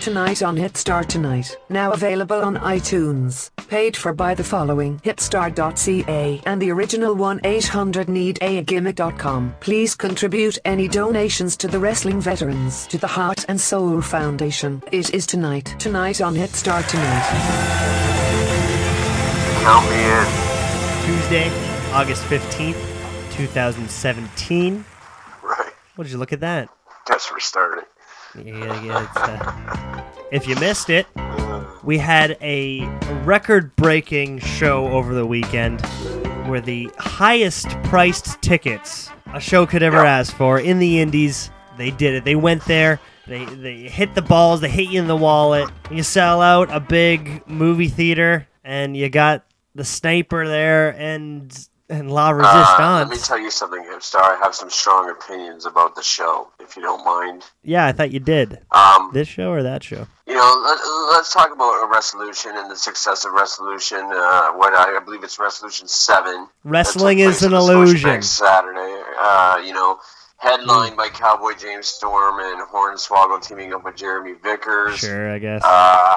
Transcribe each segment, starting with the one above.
Tonight on Hitstar Tonight. Now available on iTunes. Paid for by the following hitstar.ca and the original 1 800 need a gimmick.com. Please contribute any donations to the wrestling veterans to the Heart and Soul Foundation. It is tonight. Tonight on Hitstar Tonight. Count me in. Tuesday, August 15th, 2017. Right. What did you look at that? Guess we're starting. Yeah, yeah, it's, uh, if you missed it, we had a record breaking show over the weekend where the highest priced tickets a show could ever ask for in the indies. They did it. They went there. They, they hit the balls. They hit you in the wallet. You sell out a big movie theater, and you got the sniper there and and La Uh, let me tell you something, Hipstar. I have some strong opinions about the show, if you don't mind. yeah, I thought you did. Um, This show or that show? you know, let, let's talk about a resolution and the success of resolution. Uh, what I, I believe it's resolution seven. Wrestling is an illusion. Saturday. Uh, you know, headlined by Cowboy James Storm and Hornswoggle teaming up with Jeremy Vickers. Sure, I guess. Uh,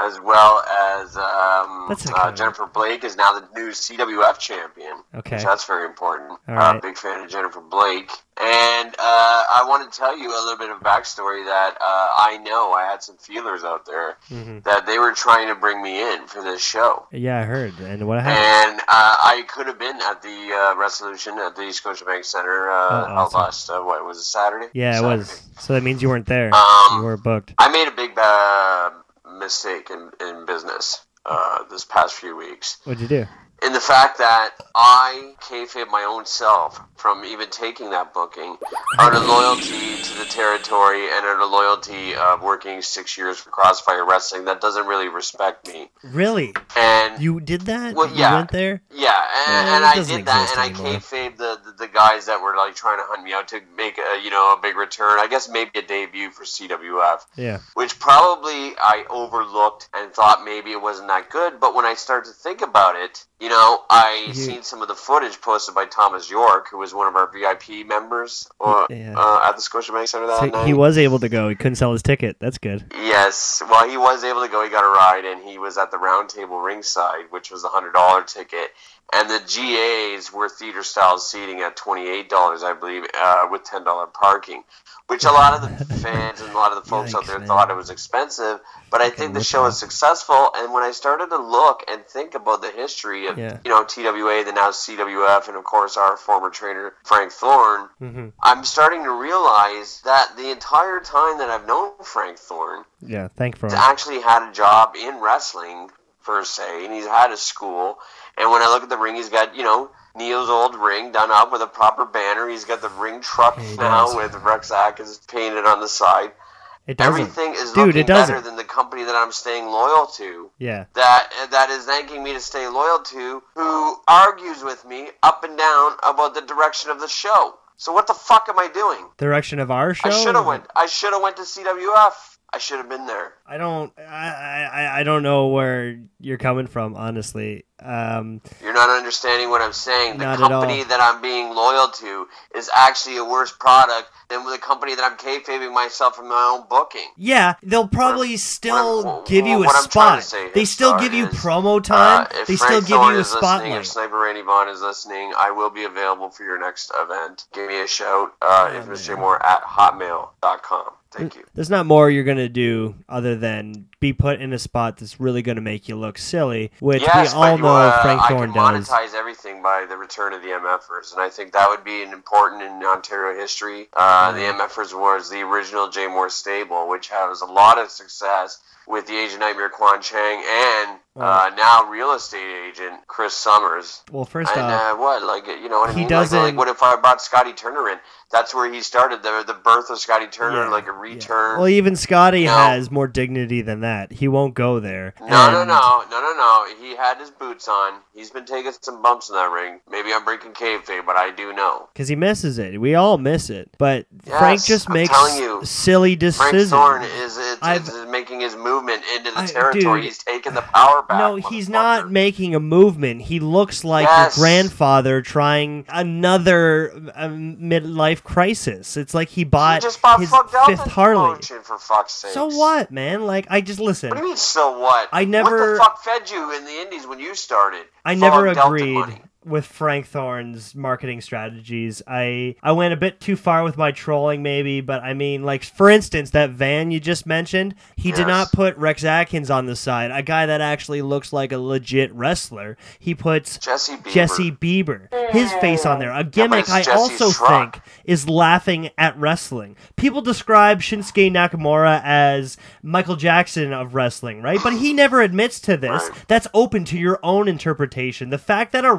as well as um, uh, Jennifer Blake is now the new CWF champion. Okay. So that's very important. All Uh, right. big fan of Jennifer Blake. And uh, I want to tell you a little bit of backstory that uh, I know I had some feelers out there Mhm. that they were trying to bring me in for this show. Yeah, I heard. And what happened? And uh, I could have been at the uh, resolution at the Scotiabank Center uh, Oh, awesome. last, uh, what was it, Saturday? Yeah, it was. So that means you weren't there. Um, you were booked. I made a big uh, mistake in, in business uh, this past few weeks. What'd you do? In the fact that I kayfabe my own self from even taking that booking out of loyalty to the territory and out of loyalty of working six years for Crossfire Wrestling that doesn't really respect me. Really? And You did that? Well, yeah. You went there? yeah, and, and I did that, and I kayfabe the, the the guys that were like trying to hunt me out to make a you know a big return. I guess maybe a debut for CWF Yeah. which probably I overlooked and thought maybe it wasn't that good. But when I started to think about it, you know, I You- seen some of the footage posted by Thomas York, who was one of our VIP members uh, Yeah. uh, at the Scotiabank Center that So night. he was able to go. He couldn't sell his ticket. That's good. Yes, well, he was able to go. He got a ride, and he was at the round table ringside, which was a hundred dollar ticket. And the GAs were theater style seating at twenty eight dollars, I believe, uh, with ten dollar parking. Which a lot of the fans and a lot of the folks out there man. thought it was expensive, but I think the show is successful. And when I started to look and think about the history of, Yeah. you know, TWA, the now CWF, and of course our former trainer Frank Thorne, mm-hmm. I'm starting to realize that the entire time that I've known Frank Thorne, Yeah. Thank for he's actually had a job in wrestling per se, and he's had a school. And when I look at the ring, he's got you know Neo's old ring done up with a proper banner. He's got the ring truck He now does. with Rexac is painted on the side. It doesn't. Everything is Dude, looking it doesn't. better than the company that I'm staying loyal to. Yeah. That that is thanking me to stay loyal to, who argues with me up and down about the direction of the show. So what the fuck am I doing? Direction of our show. I should have went. I should have went to CWF. I should have been there. I don't. I, I. I don't know where you're coming from. Honestly. Um. You're not understanding what I'm saying. The company that I'm being loyal to is actually a worse product than the company that I'm kayfabing myself from my own booking. Yeah, they'll probably What- still what- give you a what I'm trying to spot. they still give you is, promo time. Uh, they Frank still give Thorne you a spotlight. If Sniper Randy Vaughn is listening, I will be available for your next event. Give me a shout. Uh, Oh, if Mr. Moore at hotmail.com. Thank you. There's not more you're gonna do other than be put in a spot that's really gonna make you look silly, which yes, we all know uh, Frank Thorne does. monetize everything by the return of the MFers, and I think that would be an important in Ontario history. Uh, The MFers was the original J. Moore stable, which has a lot of success with the Asian Nightmare Quan Chang and uh, now real estate agent Chris Summers. Well, first and off, uh, what, like, you know what I mean? Like- Like, what if I brought Scotty Turner in? That's where he started the the birth of Scotty Turner, Yeah, like a yeah. return. well, even Scotty No. has more dignity than that. He won't go there. No, no, And- no, no, no, no. He had his boots on. He's been taking some bumps in that ring. Maybe I'm breaking kayfabe, but I do know. Because he misses it. We all miss it. But Yes, Frank just I'm makes you. silly Frank decisions. Thorne is, is, I've- making his movement into the I- territory. dude. He's taking the power back. No, he's not making a movement. He looks like Yes. your grandfather trying another um, midlife crisis. It's like he He bought just bought his fifth Harley. for fuck's sake. So what, man? Like I just listen. What do you mean, so what? I never. What the fuck fed you in the Indies when you started? I never agreed. With Frank Thorne's marketing strategies. I I went a bit too far with my trolling, maybe, but I mean, like for instance, that van you just mentioned, he did not put Rex Atkins on the side, a guy that actually looks like a legit wrestler. He puts Jesse Bieber. Jesse Bieber, his face on there. A gimmick I Jesse's also think is laughing at wrestling. People describe Shinsuke Nakamura as Michael Jackson of wrestling, right? But he never admits to this. Right. That's open to your own interpretation. The fact that a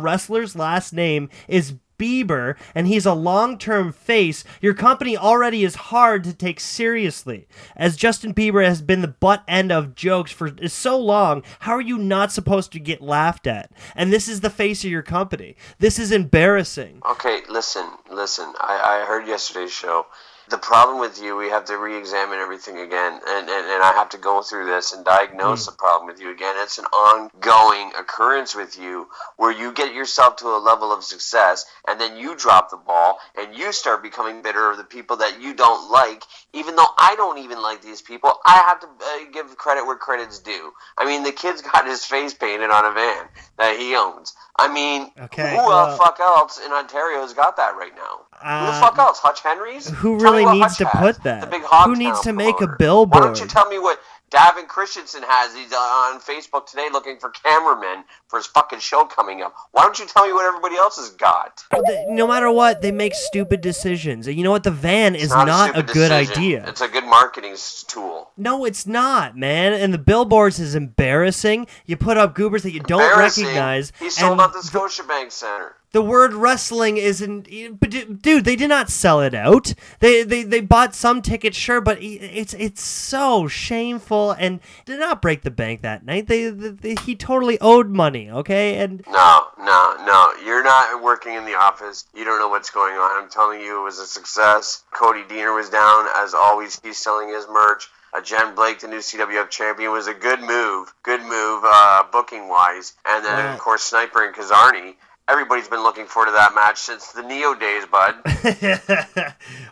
last name is Bieber and he's a long-term face, your company already is hard to take seriously. As Justin Bieber has been the butt end of jokes for so long, how are you not supposed to get laughed at? And this is the face of your company. This is embarrassing. Okay, listen, listen. I, I heard yesterday's show. The problem with you, we have to re-examine everything again, and, and, and I have to go through this and diagnose hmm. the problem with you again. It's an ongoing occurrence with you where you get yourself to a level of success, and then you drop the ball, and you start becoming bitter of the people that you don't like. Even though I don't even like these people, I have to uh, give credit where credit's due. I mean, the kid's got his face painted on a van that he owns. I mean, Okay, who well- the fuck else in Ontario has got that right now? who the Uh, fuck else? Hutch Henry's? who really needs Hutch to has, put that? The big Who needs to make a promoter. Why don't you tell me what Davin Christensen has? He's uh, on Facebook today looking for cameramen for his fucking show coming up. Why don't you tell me what everybody else has got? They- no matter what, they make stupid decisions. And you know what? The van is It's not, a stupid good decision. idea. It's a good marketing tool. No, it's not, man. And the billboards is embarrassing. You put up goobers that you don't recognize. He sold and out the Scotiabank Center. The word wrestling isn't. But dude, they did not sell it out. They they, they bought some tickets, sure, but it's it's so shameful and did not break the bank that night. They, they, he totally owed money. Okay, and No, no, no. You're not working in the office. You don't know what's going on. I'm telling you, it was a success. Cody Deaner was down. As always, he's selling his merch. Uh, Jen Blake, the new CWF champion, was a good move. Good move, uh, booking wise. And then, of course, Sniper and Kazarni. Everybody's been looking forward to that match since the Neo days, bud.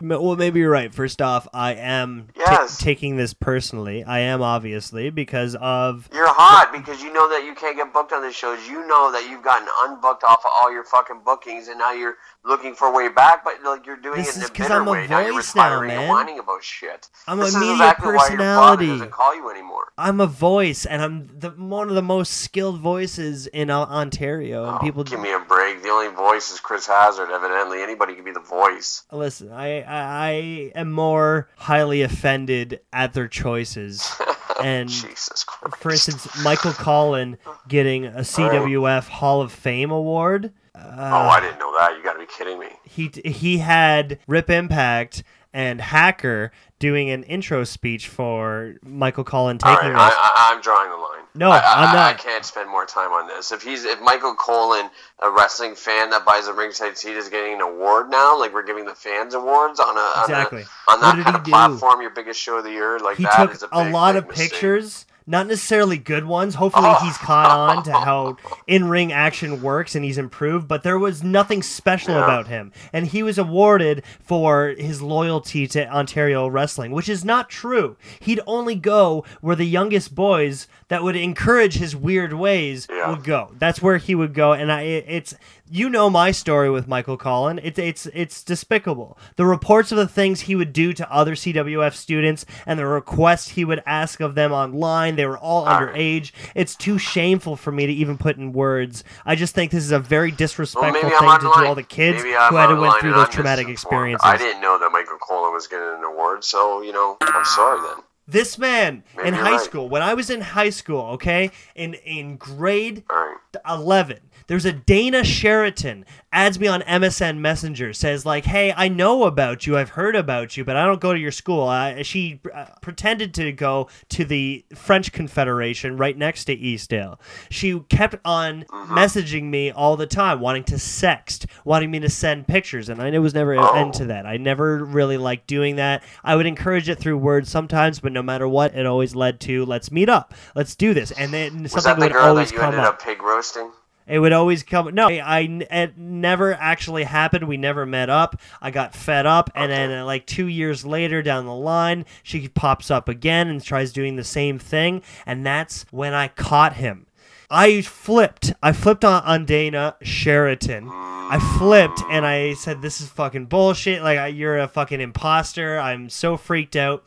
well, maybe you're right. First off, I am Yes. taking this personally. I am obviously because of You're hot because you know that you can't get booked on the shows. You know that you've gotten unbooked off of all your fucking bookings, and now you're looking for a way back. But like you're doing This it in a bitter I'm a way. now you're voice now, retiring and whining about shit. I'm this is media exactly why your personality. doesn't call you anymore. I'm a voice, and I'm the, one of the most skilled voices in uh, Ontario. And Oh, people give me a break. The only voice is Chris Hazard. Evidently, anybody can be the voice. listen. I, I I am more highly offended at their choices, and Jesus Christ. for instance, Michael Collin getting a CWF Hall of Fame award. oh, Uh, I didn't know that. You got to be kidding me. he he had Rip Impact and Hacker doing an intro speech for Michael Collin All taking right, this. I, I'm drawing the line. No, I, I'm not. I can't spend more time on this. If he's if Michael Colin, a wrestling fan that buys a ringside seat, is getting an award now, like we're giving the fans awards on a on, Exactly. a, on that kind of do? platform, your biggest show of the year, like he that took is a, a, lot big of mistake. pictures not necessarily good ones hopefully Oh. he's caught on to how in-ring action works and he's improved but there was nothing special Yeah. about him and he was awarded for his loyalty to ontario wrestling which is not true he'd only go where the youngest boys that would encourage his weird ways Yeah. would go that's where he would go and I, it's you know my story with Michael Collin. It's it's it's despicable. The reports of the things he would do to other CWF students and the requests he would ask of them online, they were all right. underage. It's too shameful for me to even put in words. I just think this is a very disrespectful maybe thing to do all the kids who had to went through those I'm traumatic experiences. I didn't know that Michael Colin was getting an award, so you know, I'm sorry then. This man Maybe in high right. school, when I was in high school, okay, in in grade right. 11. There's a Dana Sheraton adds me on MSN Messenger, says like, "Hey, I know about you. I've heard about you, but I don't go to your school." Uh, she uh, pretended to go to the French Confederation right next to Eastdale. She kept on messaging me all the time, wanting to sext, wanting me to send pictures, and I was never an end to that. I never really liked doing that. I would encourage it through words sometimes, but no matter what, it always led to "Let's meet up, let's do this," and then Was something that the would girl always that you come ended up. up pig roasting? It would always come. No, I, it never actually happened. We never met up. I got fed up, and then uh, like two years later down the line, she pops up again and tries doing the same thing, and that's when I caught him. I flipped. I flipped on, on Dana Sheraton. I flipped and I said, "This is fucking bullshit. Like you're a fucking imposter. I'm so freaked out."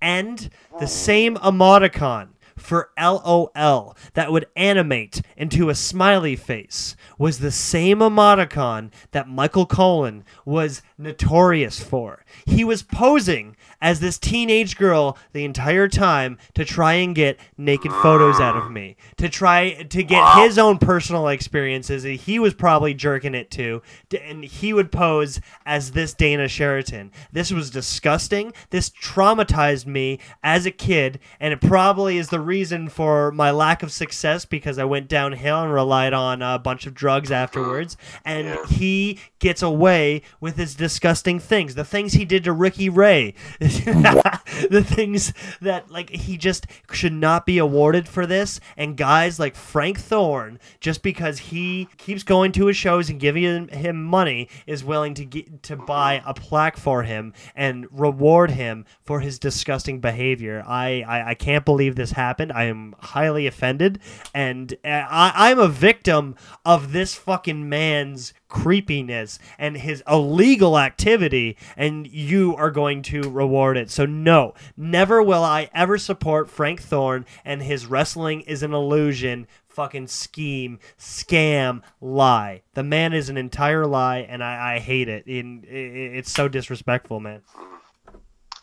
And the same emoticon for LOL that would animate into a smiley face was the same emoticon that Michael Colin was notorious for. He was posing as this teenage girl the entire time to try and get naked photos out of me, to try to get his own personal experiences. that He was probably jerking it too, and he would pose as this Dana Sheraton. This was disgusting. This traumatized me as a kid, and it probably is the reason for my lack of success because I went downhill and relied on a bunch of drugs afterwards. And Yeah. he gets away with his disgusting things. The things he did to Ricky Ray. the things that like he just should not be awarded for this. And guys like Frank Thorne, just because he keeps going to his shows and giving him, money, is willing to get to buy a plaque for him and reward him for his disgusting behavior. I I, I can't believe this happened. I am highly offended, and uh, I, I'm a victim of this fucking man's creepiness and his illegal activity and you are going to reward it. So no never will i ever support frank thorne and his wrestling is an illusion fucking scheme scam lie. The man is an entire lie and i, I hate it. It's so disrespectful man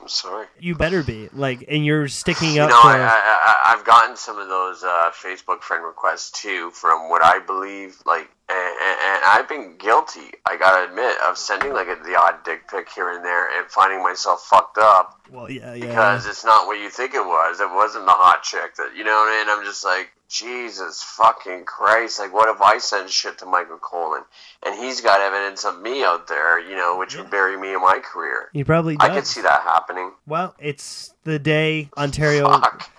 I'm sorry. you better be like and you're sticking You up know, for I, I've gotten some of those uh, Facebook friend requests too, from what I believe, like, and, and, and I've been guilty. I gotta admit of sending like a, the odd dick pic here and there, and finding myself fucked up well yeah yeah because it's not what you think it was. It wasn't the hot chick that you know what I mean. I'm just like, Jesus fucking Christ! Like, what if I send shit to Michael Coleman and he's got evidence of me out there, you know, which would bury me in my career? he probably I does could see that happening. well it's the day ontario Fuck.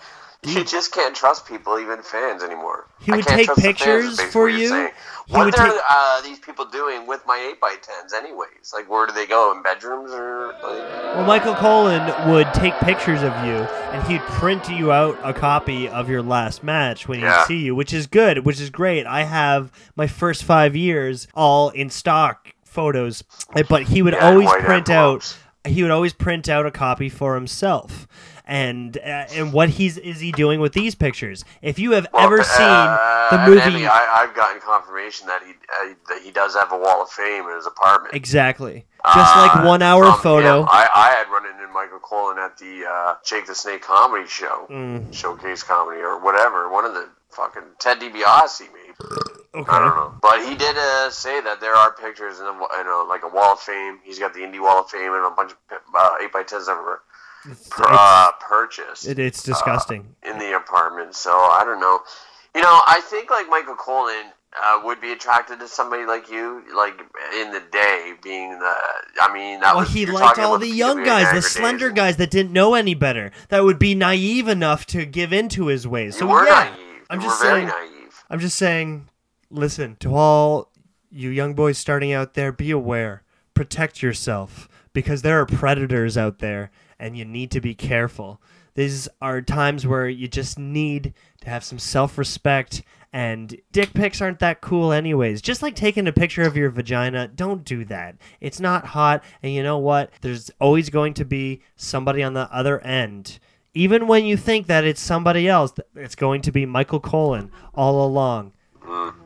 You just can't trust people, even fans anymore. He would take the fans, pictures for saying. He What are take- uh, these people doing with my 8x10s, anyways? Like, where do they go? In bedrooms or like? Well, Michael Colin would take pictures of you, and he'd print you out a copy of your last match when Yeah. he'd see you, which is good, which is great. I have my first five years all in stock photos, but he would Yeah, always print out. He would always print out a copy for himself. And uh, and what he's is he doing with these pictures? If you have Well, ever uh, seen the movie, Emmy, I, I've gotten confirmation that he uh, that he does have a wall of fame in his apartment. exactly, just like Uh, one hour from photo. him. I, I had run into Michael Colin at the uh, Jake the Snake comedy show, Mm. showcase comedy or whatever. One of the fucking Ted DiBiase maybe. Okay. I don't know, but he did uh, say that there are pictures in, a, in a, like a wall of fame. He's got the indie wall of fame and a bunch of uh, eight by tens were It's- uh, purchased It, it's disgusting. in the apartment. So I don't know. You know, I think like Michael Colin uh, would be attracted to somebody like you, like in the day, being the. I mean, that well, was he liked all the young guys, the slender days. guys that didn't know any better, that would be naive enough to give into his ways. So were yeah, naive. I'm you just were very saying- naive. I'm just saying, listen to all you young boys starting out there. Be aware, protect yourself because there are predators out there, and you need to be careful. These are times where you just need to have some self-respect. And dick pics aren't that cool, anyways. Just like taking a picture of your vagina, don't do that. It's not hot, and you know what? There's always going to be somebody on the other end. Even when you think that it's somebody else, it's going to be Michael Colin all along.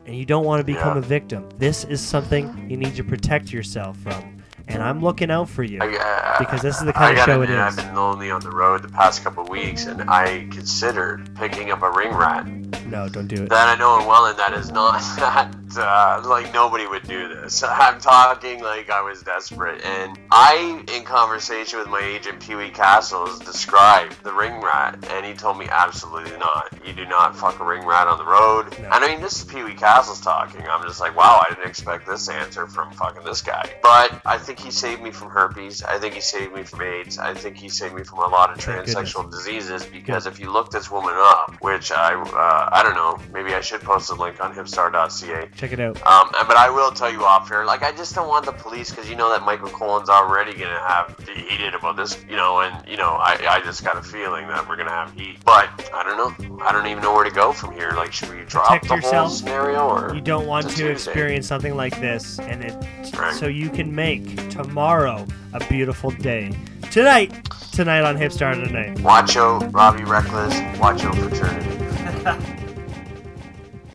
And you don't want to become Yeah. a victim. This is something you need to protect yourself from. And I'm looking out for you. I, uh, Because this is the I kind of gotta show it admit. I've been lonely on the road the past couple of weeks, and I considered picking up a ring rat No, don't do it. that I know well, and that is not that. Uh, like nobody would do this. I'm talking like I was desperate, and I, in conversation with my agent Pee Wee Castles, described the ring rat, and he told me absolutely not. You do not fuck a ring rat on the road. No. And I mean, this is Pee Wee Castles talking. I'm just like, wow, I didn't expect this answer from fucking this guy. But I think he saved me from herpes. I think he saved me from AIDS. I think he saved me from a lot of transsexual diseases because if you look this woman up, which I, uh, I don't know, maybe I should post a link on hipstar.ca. Check it out. Um, but I will tell you off here, like I just don't want the police because you know that Michael Cohen's already gonna have the heated about this, you know, and you know I, I just got a feeling that we're gonna have heat. But I don't know. I don't even know where to go from here. Like, should we drop Protect the whole yourself. scenario or You don't want to experience something like this, and it Right. so you can make tomorrow a beautiful day. Tonight, tonight on Hipstar tonight. Watch out, Robbie Reckless. Watch out, fraternity.